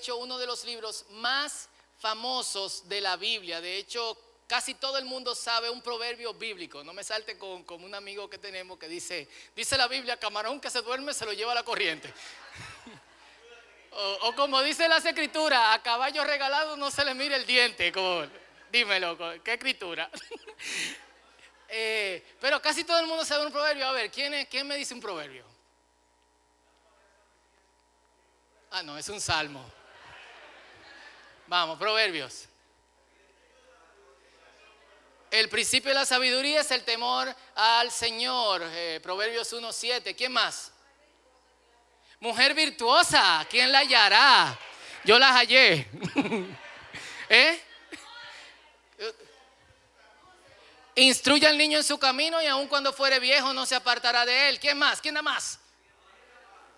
hecho uno de los libros más famosos de la Biblia. De hecho, casi todo el mundo sabe un proverbio bíblico. No me salte con, con un amigo que tenemos que dice, dice la Biblia, camarón que se duerme se lo lleva a la corriente. O, como dice las escrituras, a caballo regalado no se le mire el diente. Como, dímelo, ¿qué escritura? Eh, pero casi todo el mundo sabe un proverbio. A ver, ¿quién, ¿quién me dice un proverbio? Ah, no, es un salmo. Vamos, proverbios. El principio de la sabiduría es el temor al Señor. Eh, proverbios 1.7. ¿Quién más? Mujer virtuosa, ¿quién la hallará? Yo la hallé. ¿Eh? Instruye al niño en su camino y aun cuando fuere viejo no se apartará de él. ¿Quién más? ¿Quién da más?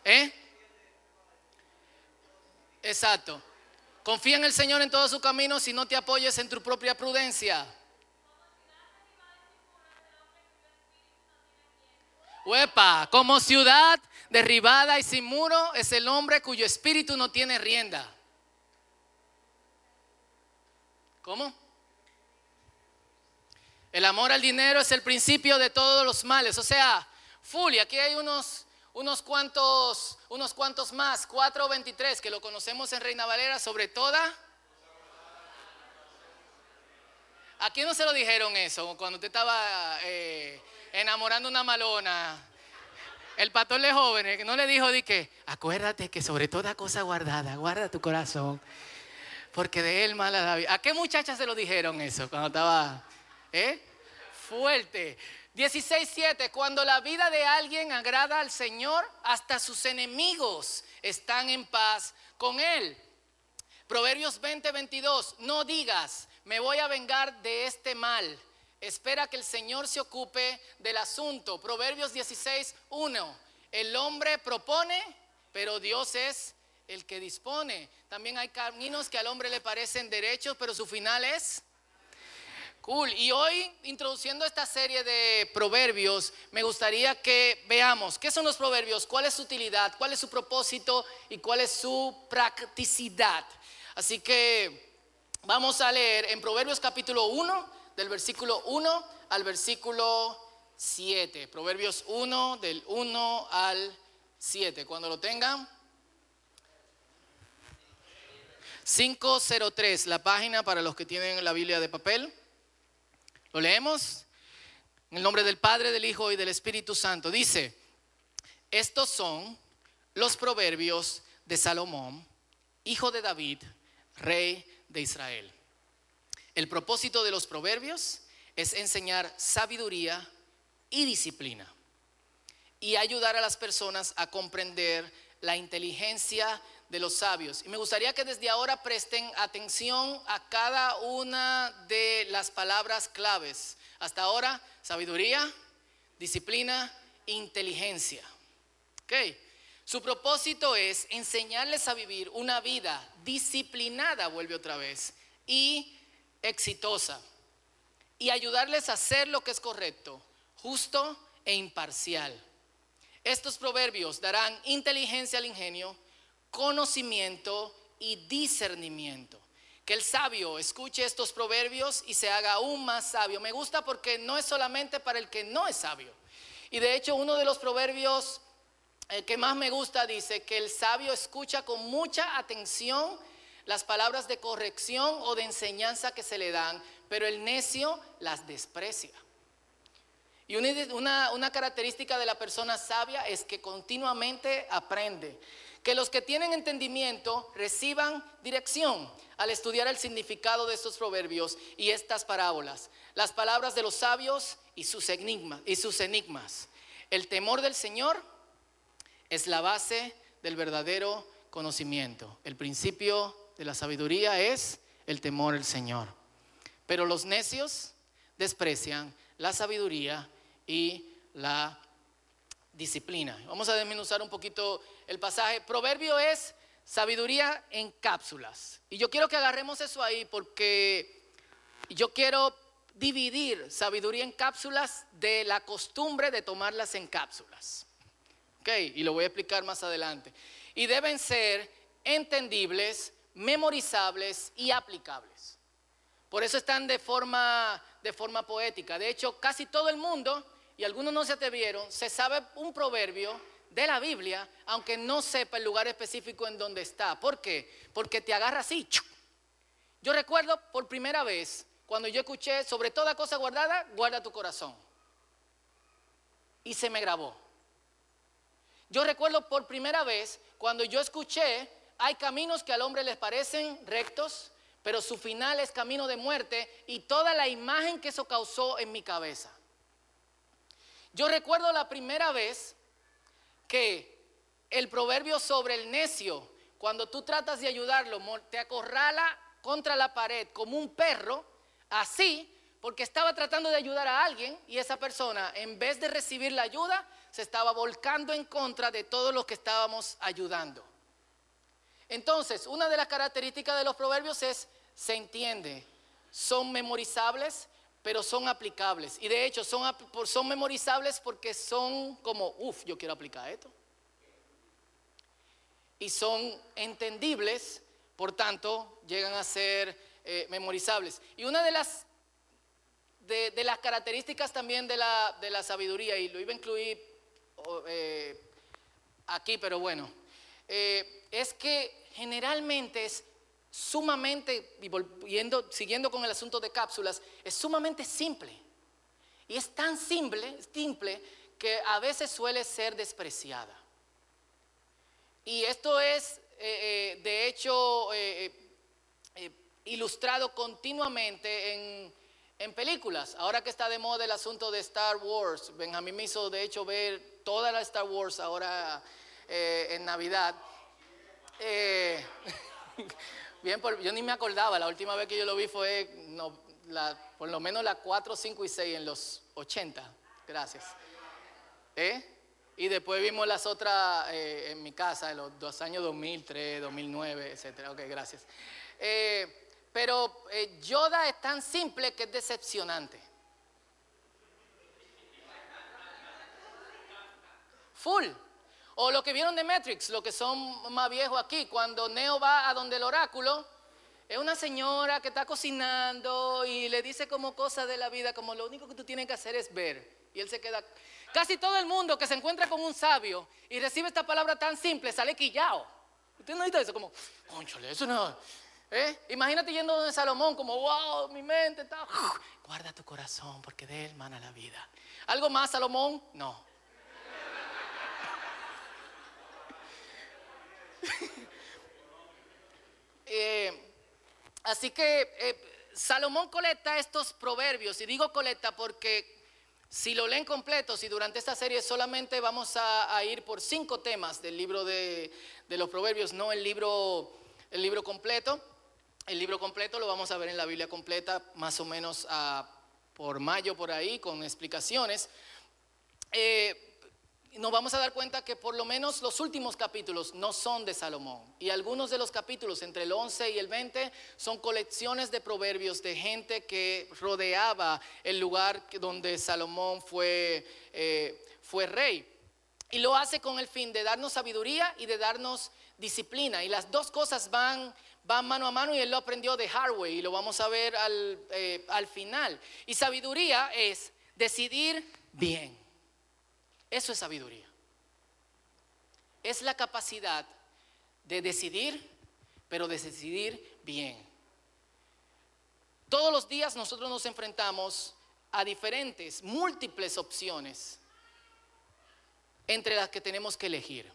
¿Eh? Exacto. Confía en el Señor en todo su camino si no te apoyes en tu propia prudencia. Huepa, como ciudad derribada y sin muro es el hombre cuyo espíritu no tiene rienda. ¿Cómo? El amor al dinero es el principio de todos los males. O sea, full, aquí hay unos, unos, cuantos, unos cuantos más, 4.23, que lo conocemos en Reina Valera, sobre toda. ¿A quién no se lo dijeron eso cuando usted estaba eh, enamorando una malona? El pastor de jóvenes no le dijo di que acuérdate que sobre toda cosa guardada, guarda tu corazón, porque de él mala la vida. ¿A qué muchachas se lo dijeron eso cuando estaba eh? fuerte? 16:7 Cuando la vida de alguien agrada al Señor, hasta sus enemigos están en paz con él. Proverbios 20:22 No digas, me voy a vengar de este mal Espera que el Señor se ocupe del asunto. Proverbios 16, 1. El hombre propone, pero Dios es el que dispone. También hay caminos que al hombre le parecen derechos, pero su final es Cool. Y hoy, introduciendo esta serie de proverbios, me gustaría que veamos qué son los proverbios, cuál es su utilidad, cuál es su propósito y cuál es su practicidad. Así que vamos a leer en Proverbios capítulo 1, del versículo 1 al versículo 7. Proverbios 1, del 1 al 7. Cuando lo tengan. 503, la página para los que tienen la Biblia de papel. ¿Lo leemos? En el nombre del Padre, del Hijo y del Espíritu Santo. Dice, estos son los proverbios de Salomón, hijo de David, rey de Israel. El propósito de los proverbios es enseñar sabiduría y disciplina y ayudar a las personas a comprender la inteligencia de los sabios. Y me gustaría que desde ahora presten atención a cada una de las palabras claves. Hasta ahora, sabiduría, disciplina, inteligencia. Okay. Su propósito es enseñarles a vivir una vida disciplinada, vuelve otra vez, y exitosa y ayudarles a hacer lo que es correcto, justo e imparcial. Estos proverbios darán inteligencia al ingenio, conocimiento y discernimiento. Que el sabio escuche estos proverbios y se haga aún más sabio. Me gusta porque no es solamente para el que no es sabio. Y de hecho uno de los proverbios eh, que más me gusta dice que el sabio escucha con mucha atención las palabras de corrección o de enseñanza que se le dan, pero el necio las desprecia. Y una, característica de la persona sabia es que continuamente aprende. Que los que tienen entendimiento reciban dirección al estudiar el significado de estos proverbios y estas parábolas. Las palabras de los sabios y sus enigmas. Y sus enigmas. El temor del Señor es la base del verdadero conocimiento. El principio de la sabiduría es el temor al Señor. Pero los necios desprecian la sabiduría y la disciplina. Vamos a desmenuzar un poquito el pasaje. Proverbio es sabiduría en cápsulas. Y yo quiero que agarremos eso ahí porque yo quiero dividir sabiduría en cápsulas de la costumbre de tomarlas en cápsulas. Ok, y lo voy a explicar más adelante. y deben ser entendibles, memorizables y aplicables. Por eso están de forma, de forma poética. De hecho, casi todo el mundo, y algunos no se atrevieron, se sabe un proverbio de la Biblia, aunque no sepa el lugar específico en donde está. ¿Por qué? Porque te agarra así. Yo recuerdo por primera vez cuando yo escuché sobre toda cosa guardada, guarda tu corazón. Y se me grabó. Yo recuerdo por primera vez cuando yo escuché, hay caminos que al hombre les parecen rectos, pero su final es camino de muerte y toda la imagen que eso causó en mi cabeza. Yo recuerdo la primera vez que el proverbio sobre el necio, cuando tú tratas de ayudarlo, te acorrala contra la pared como un perro, así, porque estaba tratando de ayudar a alguien y esa persona, en vez de recibir la ayuda, se estaba volcando en contra de todos los que estábamos ayudando. Entonces, una de las características de los proverbios es, se entiende, son memorizables, pero son aplicables. Y de hecho, son, son memorizables porque son como, uff, yo quiero aplicar esto. Y son entendibles, por tanto, llegan a ser eh, memorizables. Y una de las, de, las características también de la, de la, sabiduría, y lo iba a incluir eh, aquí, pero bueno, eh, es que generalmente es sumamente, y volviendo, siguiendo con el asunto de cápsulas, es sumamente simple. Y es tan simple, simple, que a veces suele ser despreciada. Y esto es, eh, eh, de hecho, eh, ilustrado continuamente en, en, películas. Ahora que está de moda el asunto de Star Wars, Benjamín me hizo, de hecho, ver toda la Star Wars ahora en Navidad. Bien, yo ni me acordaba, la última vez que yo lo vi fue por lo menos la 4, 5 y 6 en los 80. Gracias. ¿Eh? Y después vimos las otras eh, en mi casa, en los dos años 2003, 2009, etc. Ok, gracias. Eh, pero Yoda es tan simple que es decepcionante. Full. O lo que vieron de Matrix, lo que son más viejos aquí, cuando Neo va a donde el oráculo, es una señora que está cocinando y le dice como cosas de la vida, como lo único que tú tienes que hacer es ver. Y él se queda... Casi todo el mundo que se encuentra con un sabio y recibe esta palabra tan simple sale quillado. Usted no dice eso como, conchole, eso no... ¿Eh? Imagínate yendo donde Salomón, como, wow, mi mente está... Guarda tu corazón porque de él mana la vida. ¿Algo más, Salomón? No. Eh, así que eh, Salomón coleta estos proverbios, y digo coleta porque si lo leen completos y durante esta serie solamente vamos a, ir por cinco temas del libro de, los proverbios, no el libro, el libro completo. El libro completo lo vamos a ver en la Biblia completa más o menos por mayo por ahí con explicaciones. Eh, nos vamos a dar cuenta que por lo menos los últimos capítulos no son de Salomón. Y algunos de los capítulos, entre el 11 y el 20, son colecciones de proverbios de gente que rodeaba el lugar donde Salomón fue, eh, fue rey. Y lo hace con el fin de darnos sabiduría y de darnos disciplina. Y las dos cosas van, van mano a mano y él lo aprendió de Harway y lo vamos a ver al, eh, al final. Y sabiduría es decidir bien. Eso es sabiduría. Es la capacidad de decidir, pero de decidir bien. Todos los días nosotros nos enfrentamos a diferentes, múltiples opciones entre las que tenemos que elegir.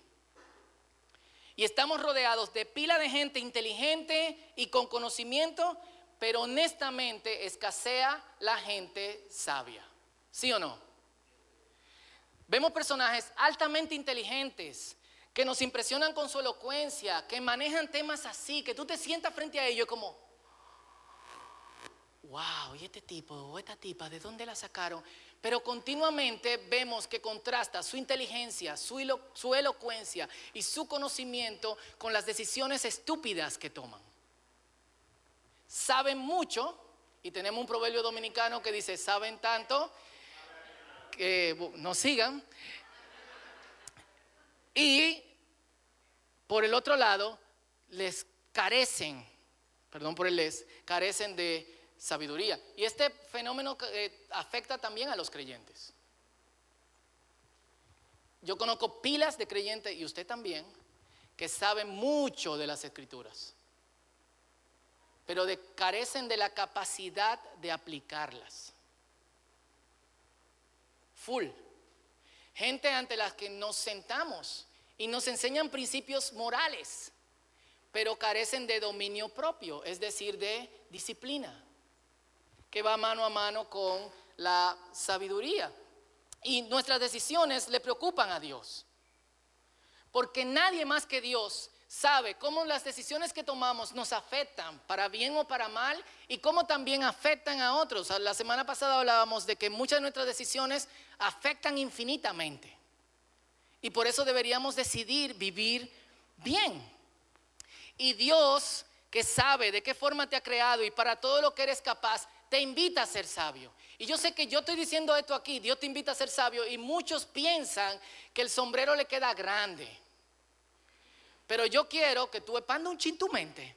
Y estamos rodeados de pila de gente inteligente y con conocimiento, pero honestamente escasea la gente sabia. ¿Sí o no? Vemos personajes altamente inteligentes que nos impresionan con su elocuencia, que manejan temas así, que tú te sientas frente a ellos como, wow, ¿y este tipo o esta tipa, de dónde la sacaron? Pero continuamente vemos que contrasta su inteligencia, su, su elocuencia y su conocimiento con las decisiones estúpidas que toman. Saben mucho, y tenemos un proverbio dominicano que dice, saben tanto que nos sigan. Y por el otro lado, les carecen, perdón por el les, carecen de sabiduría. Y este fenómeno eh, afecta también a los creyentes. Yo conozco pilas de creyentes, y usted también, que saben mucho de las escrituras, pero carecen de la capacidad de aplicarlas. Full. Gente ante las que nos sentamos y nos enseñan principios morales, pero carecen de dominio propio, es decir, de disciplina, que va mano a mano con la sabiduría. Y nuestras decisiones le preocupan a Dios, porque nadie más que Dios sabe cómo las decisiones que tomamos nos afectan para bien o para mal y cómo también afectan a otros. La semana pasada hablábamos de que muchas de nuestras decisiones afectan infinitamente. Y por eso deberíamos decidir vivir bien. Y Dios, que sabe de qué forma te ha creado y para todo lo que eres capaz, te invita a ser sabio. Y yo sé que yo estoy diciendo esto aquí, Dios te invita a ser sabio y muchos piensan que el sombrero le queda grande. Pero yo quiero que tú expanda un chin tu mente.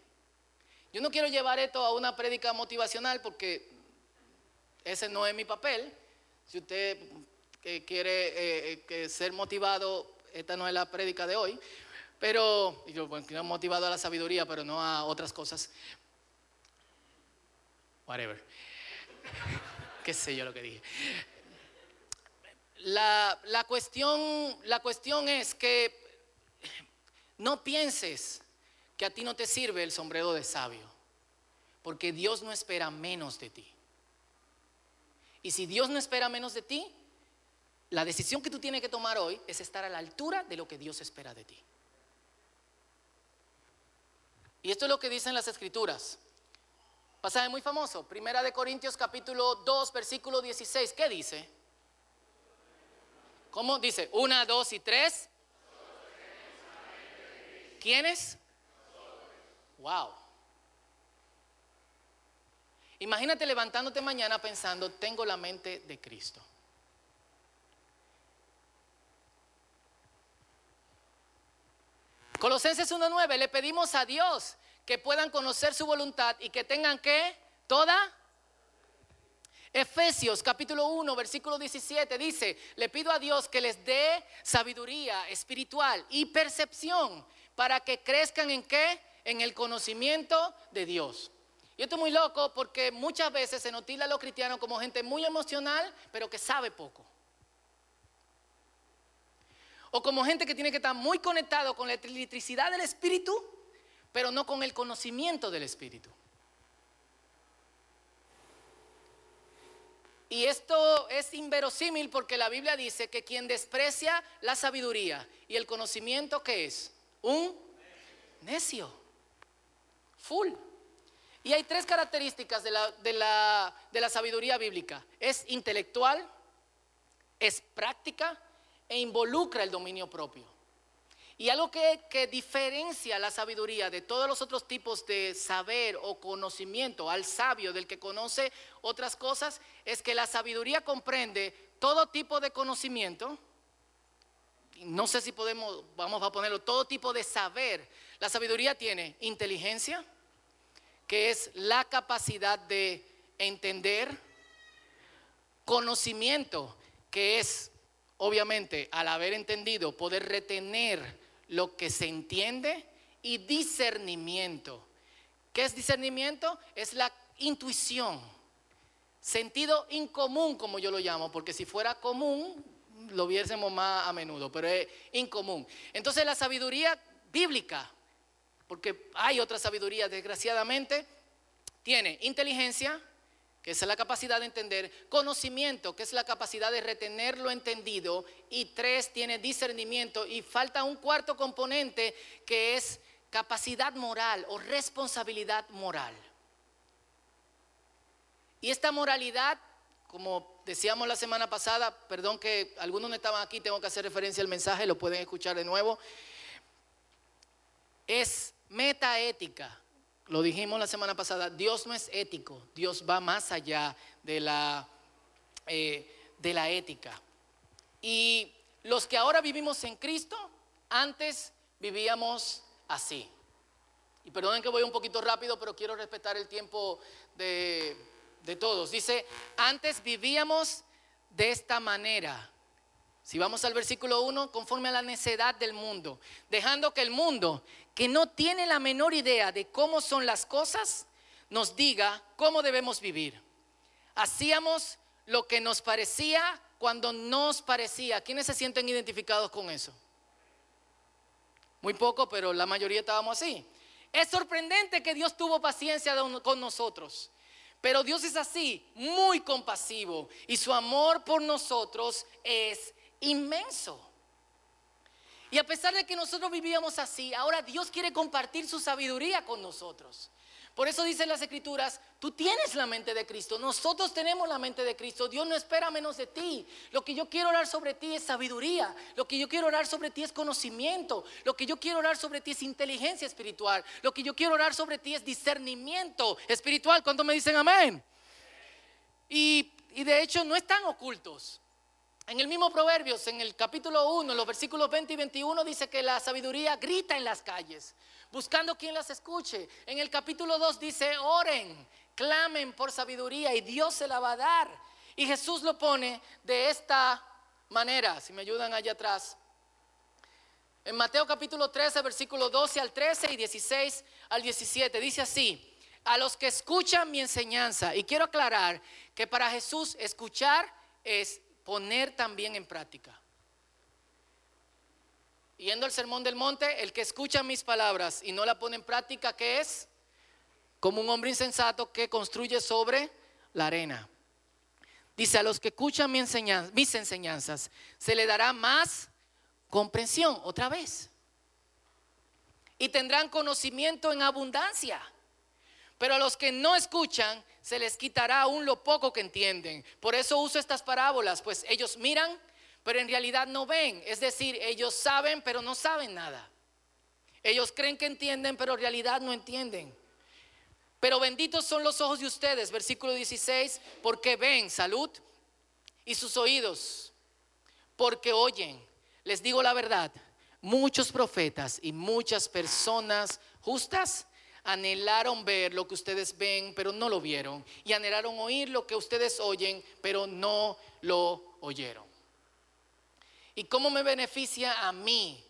Yo no quiero llevar esto a una prédica motivacional porque ese no es mi papel. Si usted que quiere eh, eh, ser motivado, esta no es la prédica de hoy, pero yo bueno, no motivado a la sabiduría, pero no a otras cosas. Whatever. Qué sé yo lo que dije. La, la, cuestión, la cuestión es que no pienses que a ti no te sirve el sombrero de sabio, porque Dios no espera menos de ti. Y si Dios no espera menos de ti, la decisión que tú tienes que tomar hoy es estar a la altura de lo que Dios espera de ti. Y esto es lo que dicen las escrituras. Pasaje muy famoso, Primera de Corintios capítulo 2, versículo 16. ¿Qué dice? ¿Cómo dice? Una, dos y tres. ¿Quiénes? Wow. Imagínate levantándote mañana pensando, tengo la mente de Cristo. Colosenses 1.9, le pedimos a Dios que puedan conocer su voluntad y que tengan que toda. Efesios capítulo 1, versículo 17 dice, le pido a Dios que les dé sabiduría espiritual y percepción para que crezcan en qué? En el conocimiento de Dios. Yo estoy muy loco porque muchas veces se notila a los cristianos como gente muy emocional, pero que sabe poco. O como gente que tiene que estar muy conectado con la electricidad del Espíritu, pero no con el conocimiento del Espíritu. Y esto es inverosímil porque la Biblia dice que quien desprecia la sabiduría y el conocimiento, ¿qué es? Un necio. Full. Y hay tres características de la, de la, de la sabiduría bíblica. Es intelectual, es práctica e involucra el dominio propio. Y algo que, que, diferencia la sabiduría de todos los otros tipos de saber o conocimiento al sabio del que conoce otras cosas es que la sabiduría comprende todo tipo de conocimiento. No sé si podemos, vamos a ponerlo, todo tipo de saber. La sabiduría tiene inteligencia, que es la capacidad de entender, conocimiento, que es obviamente, al haber entendido, poder retener lo que se entiende y discernimiento. ¿Qué es discernimiento? Es la intuición, sentido incomún, como yo lo llamo, porque si fuera común, lo viésemos más a menudo, pero es incomún. Entonces la sabiduría bíblica, porque hay otra sabiduría, desgraciadamente, tiene inteligencia, que es la capacidad de entender, conocimiento, que es la capacidad de retener lo entendido, y tres, tiene discernimiento, y falta un cuarto componente que es capacidad moral o responsabilidad moral. Y esta moralidad, como decíamos la semana pasada, perdón que algunos no estaban aquí, tengo que hacer referencia al mensaje, lo pueden escuchar de nuevo, es metaética lo dijimos la semana pasada, Dios no es ético, Dios va más allá de la, eh, de la ética. Y los que ahora vivimos en Cristo, antes vivíamos así. Y perdonen que voy un poquito rápido, pero quiero respetar el tiempo de, de todos. Dice, antes vivíamos de esta manera. Si vamos al versículo 1, conforme a la necedad del mundo, dejando que el mundo, que no tiene la menor idea de cómo son las cosas, nos diga cómo debemos vivir. Hacíamos lo que nos parecía cuando nos parecía. ¿Quiénes se sienten identificados con eso? Muy poco, pero la mayoría estábamos así. Es sorprendente que Dios tuvo paciencia con nosotros. Pero Dios es así, muy compasivo. Y su amor por nosotros es inmenso. Y a pesar de que nosotros vivíamos así, ahora Dios quiere compartir su sabiduría con nosotros. Por eso dicen las escrituras, tú tienes la mente de Cristo, nosotros tenemos la mente de Cristo, Dios no espera menos de ti. Lo que yo quiero orar sobre ti es sabiduría, lo que yo quiero orar sobre ti es conocimiento, lo que yo quiero orar sobre ti es inteligencia espiritual, lo que yo quiero orar sobre ti es discernimiento espiritual. ¿Cuánto me dicen amén? Y, y de hecho no están ocultos. En el mismo Proverbios, en el capítulo 1, los versículos 20 y 21, dice que la sabiduría grita en las calles, buscando quien las escuche. En el capítulo 2 dice, oren, clamen por sabiduría y Dios se la va a dar. Y Jesús lo pone de esta manera, si me ayudan allá atrás. En Mateo capítulo 13, versículo 12 al 13 y 16 al 17, dice así, a los que escuchan mi enseñanza, y quiero aclarar que para Jesús escuchar es poner también en práctica. Yendo al sermón del monte, el que escucha mis palabras y no la pone en práctica, ¿qué es? Como un hombre insensato que construye sobre la arena. Dice, a los que escuchan mis enseñanzas, se le dará más comprensión, otra vez. Y tendrán conocimiento en abundancia. Pero a los que no escuchan, se les quitará aún lo poco que entienden. Por eso uso estas parábolas, pues ellos miran, pero en realidad no ven. Es decir, ellos saben, pero no saben nada. Ellos creen que entienden, pero en realidad no entienden. Pero benditos son los ojos de ustedes, versículo 16, porque ven salud y sus oídos, porque oyen. Les digo la verdad, muchos profetas y muchas personas justas anhelaron ver lo que ustedes ven, pero no lo vieron. Y anhelaron oír lo que ustedes oyen, pero no lo oyeron. ¿Y cómo me beneficia a mí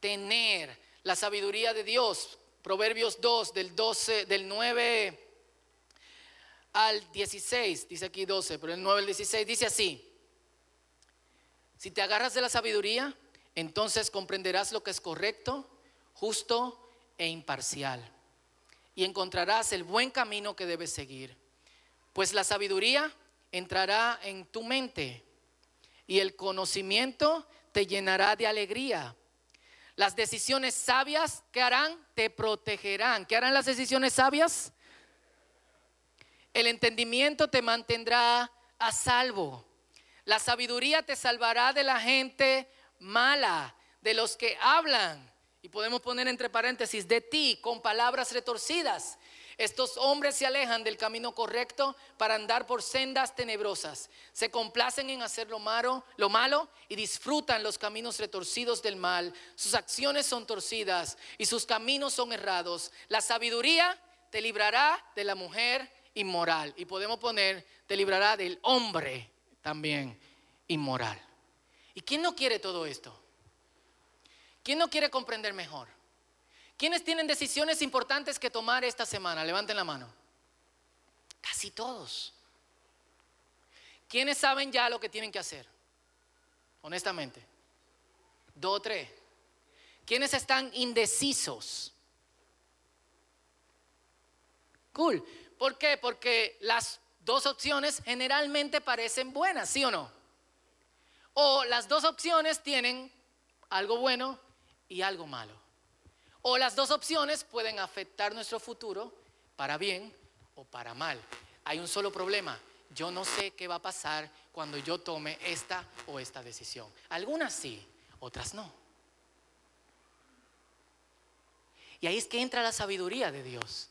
tener la sabiduría de Dios? Proverbios 2, del 12, del 9 al 16, dice aquí 12, pero el 9 al 16 dice así. Si te agarras de la sabiduría, entonces comprenderás lo que es correcto, justo e imparcial y encontrarás el buen camino que debes seguir. Pues la sabiduría entrará en tu mente y el conocimiento te llenará de alegría. Las decisiones sabias, ¿qué harán? Te protegerán. ¿Qué harán las decisiones sabias? El entendimiento te mantendrá a salvo. La sabiduría te salvará de la gente mala, de los que hablan y podemos poner entre paréntesis, de ti con palabras retorcidas. Estos hombres se alejan del camino correcto para andar por sendas tenebrosas. Se complacen en hacer lo malo, lo malo y disfrutan los caminos retorcidos del mal. Sus acciones son torcidas y sus caminos son errados. La sabiduría te librará de la mujer inmoral. Y podemos poner, te librará del hombre también inmoral. ¿Y quién no quiere todo esto? ¿Quién no quiere comprender mejor? ¿Quiénes tienen decisiones importantes que tomar esta semana? Levanten la mano. Casi todos. ¿Quiénes saben ya lo que tienen que hacer? Honestamente. Dos o tres. ¿Quiénes están indecisos? Cool. ¿Por qué? Porque las dos opciones generalmente parecen buenas, ¿sí o no? O las dos opciones tienen algo bueno y algo malo. O las dos opciones pueden afectar nuestro futuro para bien o para mal. Hay un solo problema. Yo no sé qué va a pasar cuando yo tome esta o esta decisión. Algunas sí, otras no. Y ahí es que entra la sabiduría de Dios.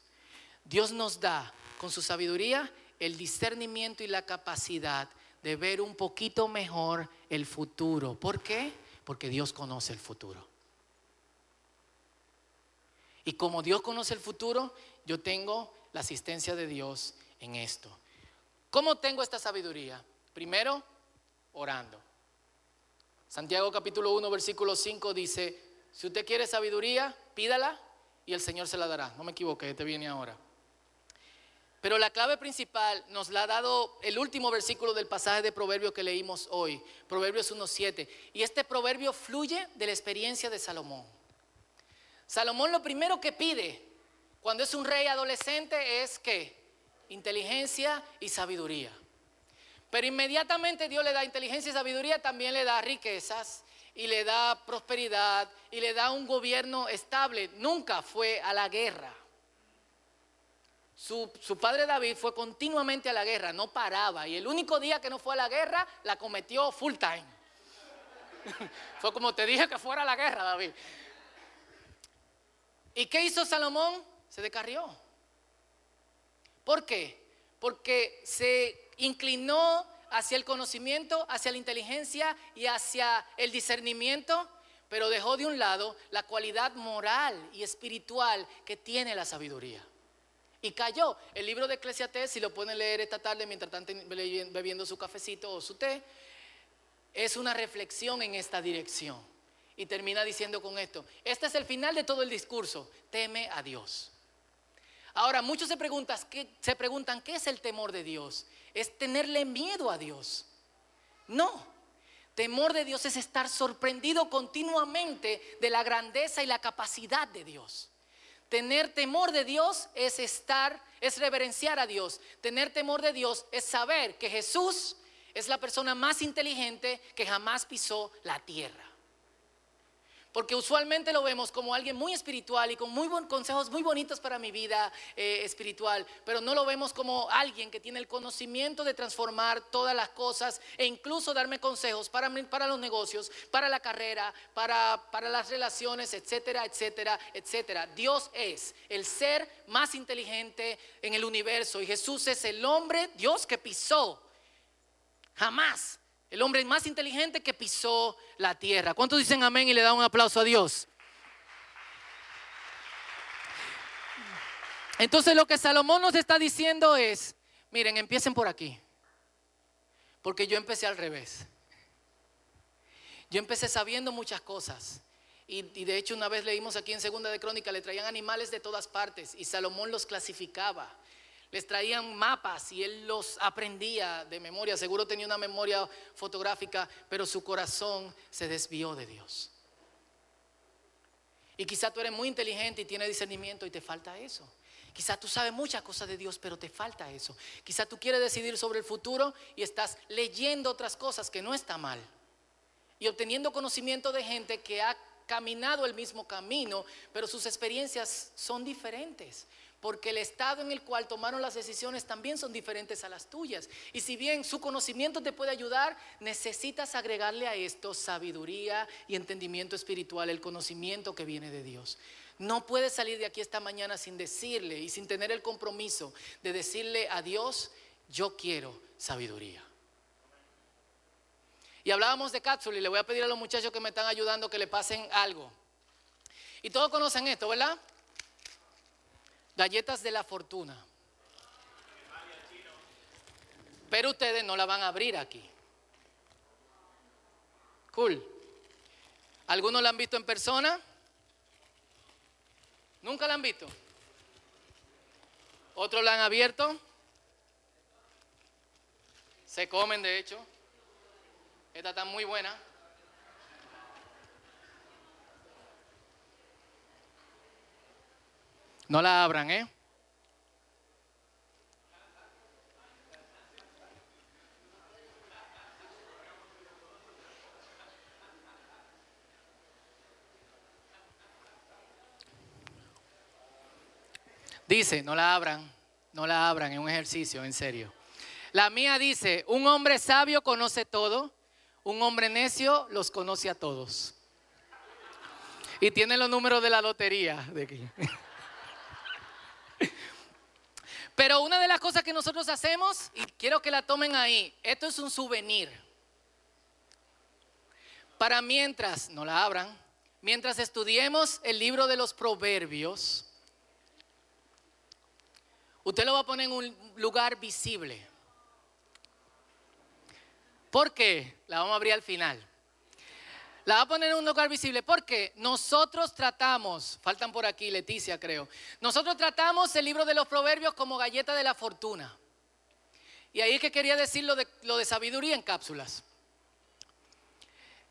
Dios nos da con su sabiduría el discernimiento y la capacidad de ver un poquito mejor el futuro. ¿Por qué? Porque Dios conoce el futuro. Y como Dios conoce el futuro, yo tengo la asistencia de Dios en esto. ¿Cómo tengo esta sabiduría? Primero, orando. Santiago capítulo 1, versículo 5 dice, si usted quiere sabiduría, pídala y el Señor se la dará. No me equivoqué, este viene ahora. Pero la clave principal nos la ha dado el último versículo del pasaje de Proverbio que leímos hoy, Proverbios 1.7. Y este proverbio fluye de la experiencia de Salomón. Salomón lo primero que pide cuando es un rey adolescente es que inteligencia y sabiduría. Pero inmediatamente Dios le da inteligencia y sabiduría, también le da riquezas y le da prosperidad y le da un gobierno estable. Nunca fue a la guerra. Su, padre David fue continuamente a la guerra, no paraba. Y el único día que no fue a la guerra, la cometió full time. fue como te dije que fuera a la guerra, David. ¿Y qué hizo Salomón? Se descarrió. ¿Por qué? Porque se inclinó hacia el conocimiento, hacia la inteligencia y hacia el discernimiento, pero dejó de un lado la cualidad moral y espiritual que tiene la sabiduría y cayó. El libro de Eclesiastés, si lo pueden leer esta tarde mientras están bebiendo su cafecito o su té, es una reflexión en esta dirección. Y termina diciendo con esto, este es el final de todo el discurso, teme a Dios. Ahora, muchos se preguntan, ¿qué, se preguntan, ¿qué es el temor de Dios? Es tenerle miedo a Dios. No, temor de Dios es estar sorprendido continuamente de la grandeza y la capacidad de Dios. Tener temor de Dios es estar, es reverenciar a Dios. Tener temor de Dios es saber que Jesús es la persona más inteligente que jamás pisó la tierra. Porque usualmente lo vemos como alguien muy espiritual y con muy buen consejos muy bonitos para mi vida eh, espiritual, pero no lo vemos como alguien que tiene el conocimiento de transformar todas las cosas e incluso darme consejos para, para los negocios, para la carrera, para, para las relaciones, etcétera, etcétera, etcétera. Dios es el ser más inteligente en el universo y Jesús es el hombre, Dios que pisó jamás el hombre más inteligente que pisó la tierra. ¿Cuántos dicen amén y le dan un aplauso a Dios? Entonces lo que Salomón nos está diciendo es, miren, empiecen por aquí. Porque yo empecé al revés. Yo empecé sabiendo muchas cosas. Y, de hecho una vez leímos aquí en Segunda de Crónica, le traían animales de todas partes y Salomón los clasificaba les traían mapas y él los aprendía de memoria. Seguro tenía una memoria fotográfica, pero su corazón se desvió de Dios. Y quizá tú eres muy inteligente y tienes discernimiento y te falta eso. Quizá tú sabes muchas cosas de Dios, pero te falta eso. Quizá tú quieres decidir sobre el futuro y estás leyendo otras cosas que no está mal. Y obteniendo conocimiento de gente que ha caminado el mismo camino, pero sus experiencias son diferentes porque el estado en el cual tomaron las decisiones también son diferentes a las tuyas. Y si bien su conocimiento te puede ayudar, necesitas agregarle a esto sabiduría y entendimiento espiritual, el conocimiento que viene de Dios. No puedes salir de aquí esta mañana sin decirle y sin tener el compromiso de decirle a Dios, yo quiero sabiduría. Y hablábamos de cápsula y le voy a pedir a los muchachos que me están ayudando que le pasen algo. Y todos conocen esto, ¿verdad? Galletas de la fortuna. Pero ustedes no la van a abrir aquí. Cool. ¿Algunos la han visto en persona? ¿Nunca la han visto? ¿Otros la han abierto? Se comen, de hecho. Esta está muy buena. No la abran, ¿eh? Dice, no la abran, no la abran, es un ejercicio, en serio. La mía dice, un hombre sabio conoce todo, un hombre necio los conoce a todos. Y tiene los números de la lotería de aquí. Pero una de las cosas que nosotros hacemos, y quiero que la tomen ahí, esto es un souvenir. Para mientras, no la abran, mientras estudiemos el libro de los proverbios, usted lo va a poner en un lugar visible. ¿Por qué? La vamos a abrir al final. La va a poner en un lugar visible porque nosotros tratamos, faltan por aquí Leticia creo, nosotros tratamos el libro de los proverbios como galleta de la fortuna. Y ahí es que quería decir lo de, lo de sabiduría en cápsulas.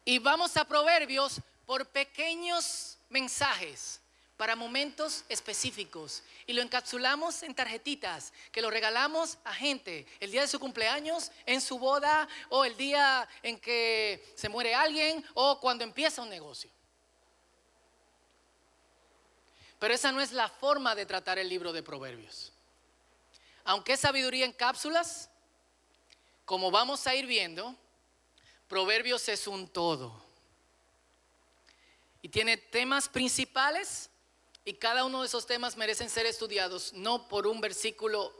Y vamos a proverbios por pequeños mensajes para momentos específicos y lo encapsulamos en tarjetitas que lo regalamos a gente el día de su cumpleaños, en su boda o el día en que se muere alguien o cuando empieza un negocio. Pero esa no es la forma de tratar el libro de Proverbios. Aunque es sabiduría en cápsulas, como vamos a ir viendo, Proverbios es un todo. Y tiene temas principales y cada uno de esos temas merecen ser estudiados no por un versículo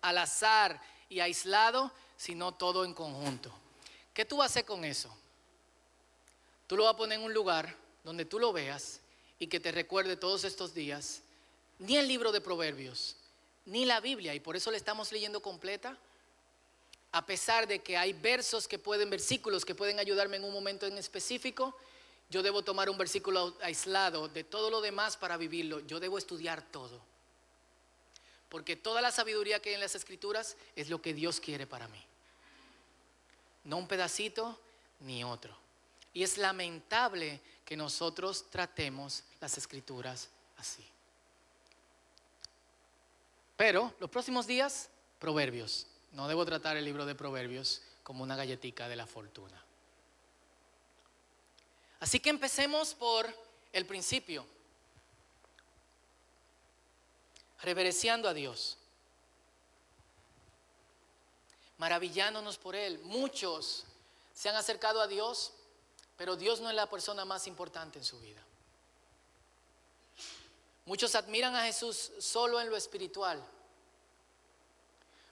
al azar y aislado, sino todo en conjunto. ¿Qué tú vas a hacer con eso? Tú lo vas a poner en un lugar donde tú lo veas y que te recuerde todos estos días, ni el libro de Proverbios, ni la Biblia, y por eso le estamos leyendo completa, a pesar de que hay versos que pueden, versículos que pueden ayudarme en un momento en específico, yo debo tomar un versículo aislado de todo lo demás para vivirlo. Yo debo estudiar todo. Porque toda la sabiduría que hay en las escrituras es lo que Dios quiere para mí. No un pedacito ni otro. Y es lamentable que nosotros tratemos las escrituras así. Pero los próximos días, proverbios. No debo tratar el libro de proverbios como una galletica de la fortuna. Así que empecemos por el principio, reverenciando a Dios, maravillándonos por Él. Muchos se han acercado a Dios, pero Dios no es la persona más importante en su vida. Muchos admiran a Jesús solo en lo espiritual,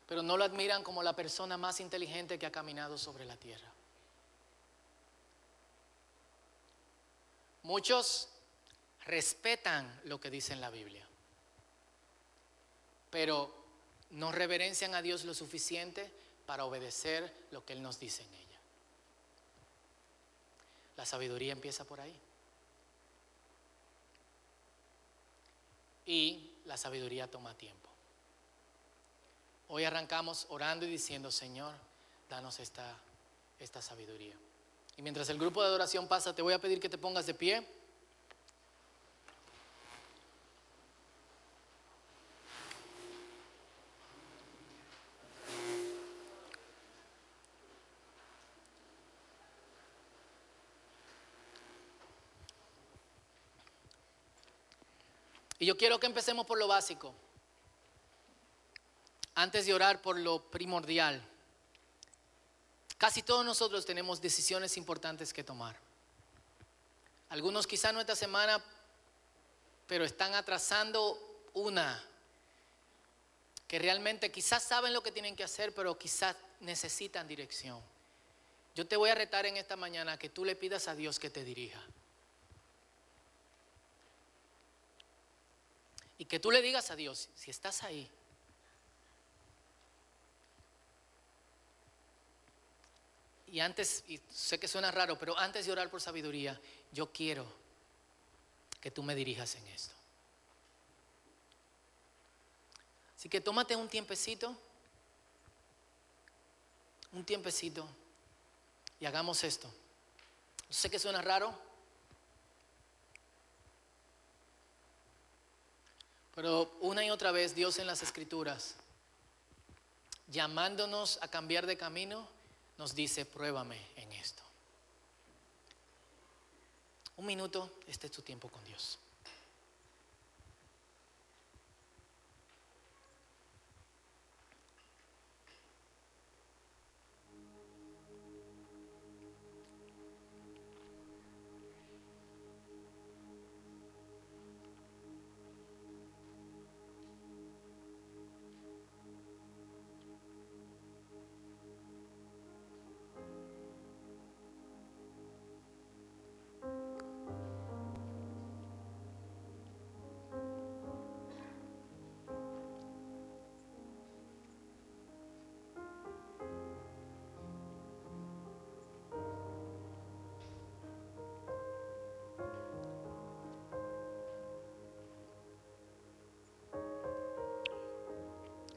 pero no lo admiran como la persona más inteligente que ha caminado sobre la tierra. Muchos respetan lo que dice en la Biblia, pero no reverencian a Dios lo suficiente para obedecer lo que Él nos dice en ella. La sabiduría empieza por ahí. Y la sabiduría toma tiempo. Hoy arrancamos orando y diciendo, Señor, danos esta, esta sabiduría. Y mientras el grupo de adoración pasa, te voy a pedir que te pongas de pie. Y yo quiero que empecemos por lo básico, antes de orar por lo primordial. Casi todos nosotros tenemos decisiones importantes que tomar. Algunos quizá no esta semana, pero están atrasando una que realmente quizás saben lo que tienen que hacer, pero quizás necesitan dirección. Yo te voy a retar en esta mañana que tú le pidas a Dios que te dirija. Y que tú le digas a Dios, si estás ahí, y antes, y sé que suena raro, pero antes de orar por sabiduría, yo quiero que tú me dirijas en esto. Así que tómate un tiempecito, un tiempecito, y hagamos esto. Sé que suena raro, pero una y otra vez Dios en las escrituras, llamándonos a cambiar de camino, nos dice, pruébame en esto. Un minuto, este es tu tiempo con Dios.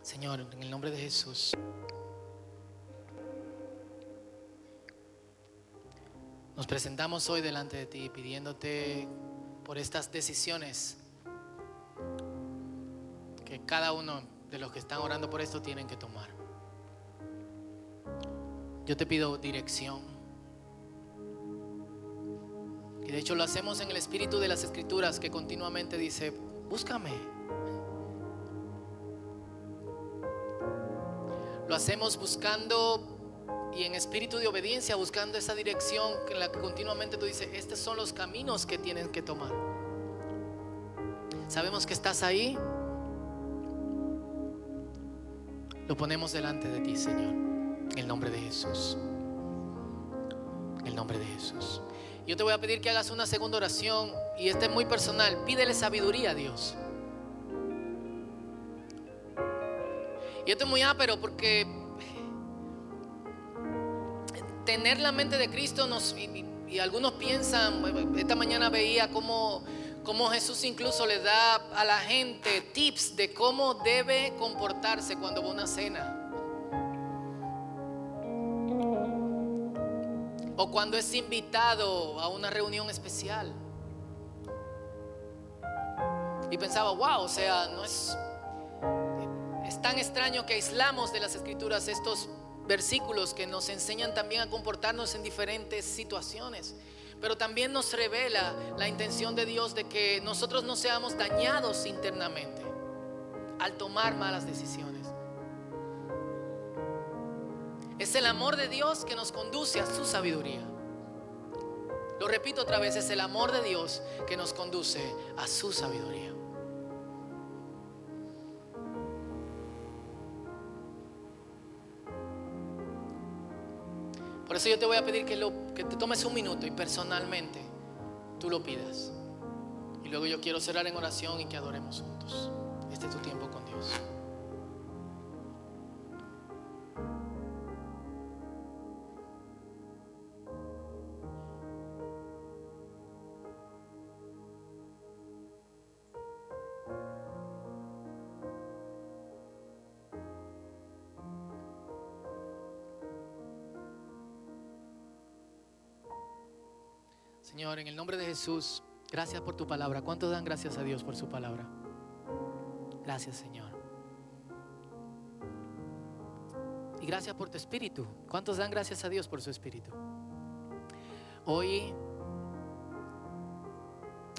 Señor, en el nombre de Jesús. Nos presentamos hoy delante de ti pidiéndote por estas decisiones que cada uno de los que están orando por esto tienen que tomar. Yo te pido dirección. Y de hecho lo hacemos en el espíritu de las escrituras que continuamente dice, búscame. Hacemos buscando y en espíritu de obediencia, buscando esa dirección en la que continuamente tú dices, estos son los caminos que tienen que tomar. Sabemos que estás ahí. Lo ponemos delante de ti, Señor. En el nombre de Jesús. En el nombre de Jesús. Yo te voy a pedir que hagas una segunda oración y esta es muy personal. Pídele sabiduría a Dios. Y esto es muy ápero porque tener la mente de Cristo nos, y, algunos piensan, esta mañana veía cómo, cómo Jesús incluso le da a la gente tips de cómo debe comportarse cuando va a una cena. O cuando es invitado a una reunión especial. Y pensaba, wow, o sea, no es, es tan extraño que aislamos de las escrituras estos versículos que nos enseñan también a comportarnos en diferentes situaciones. Pero también nos revela la intención de Dios de que nosotros no seamos dañados internamente al tomar malas decisiones. Es el amor de Dios que nos conduce a su sabiduría. Lo repito otra vez, es el amor de Dios que nos conduce a su sabiduría. Eso yo te voy a pedir que, lo, que te tomes un minuto y personalmente tú lo pidas. Y luego yo quiero cerrar en oración y que adoremos juntos. Este es tu tiempo con Dios. En el nombre de Jesús, gracias por tu palabra. ¿Cuántos dan gracias a Dios por su palabra? Gracias, Señor. Y gracias por tu espíritu. ¿Cuántos dan gracias a Dios por su espíritu? Hoy,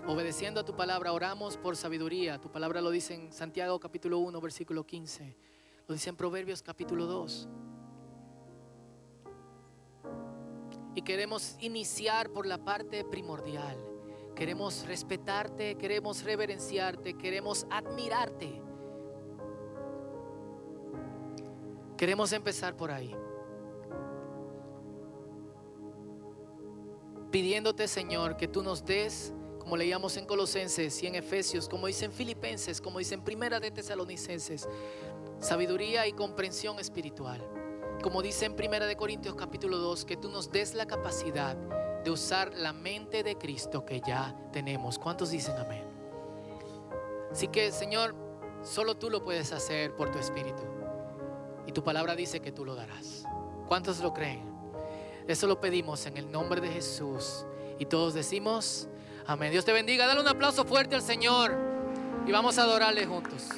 obedeciendo a tu palabra, oramos por sabiduría. Tu palabra lo dice en Santiago capítulo 1, versículo 15. Lo dice en Proverbios capítulo 2. Y queremos iniciar por la parte primordial. Queremos respetarte, queremos reverenciarte, queremos admirarte. Queremos empezar por ahí. Pidiéndote, Señor, que tú nos des, como leíamos en Colosenses y en Efesios, como dicen Filipenses, como dicen Primera de Tesalonicenses, sabiduría y comprensión espiritual como dice en Primera de Corintios capítulo 2, que tú nos des la capacidad de usar la mente de Cristo que ya tenemos. ¿Cuántos dicen amén? Así que, Señor, solo tú lo puedes hacer por tu espíritu. Y tu palabra dice que tú lo darás. ¿Cuántos lo creen? Eso lo pedimos en el nombre de Jesús. Y todos decimos, amén. Dios te bendiga. Dale un aplauso fuerte al Señor. Y vamos a adorarle juntos.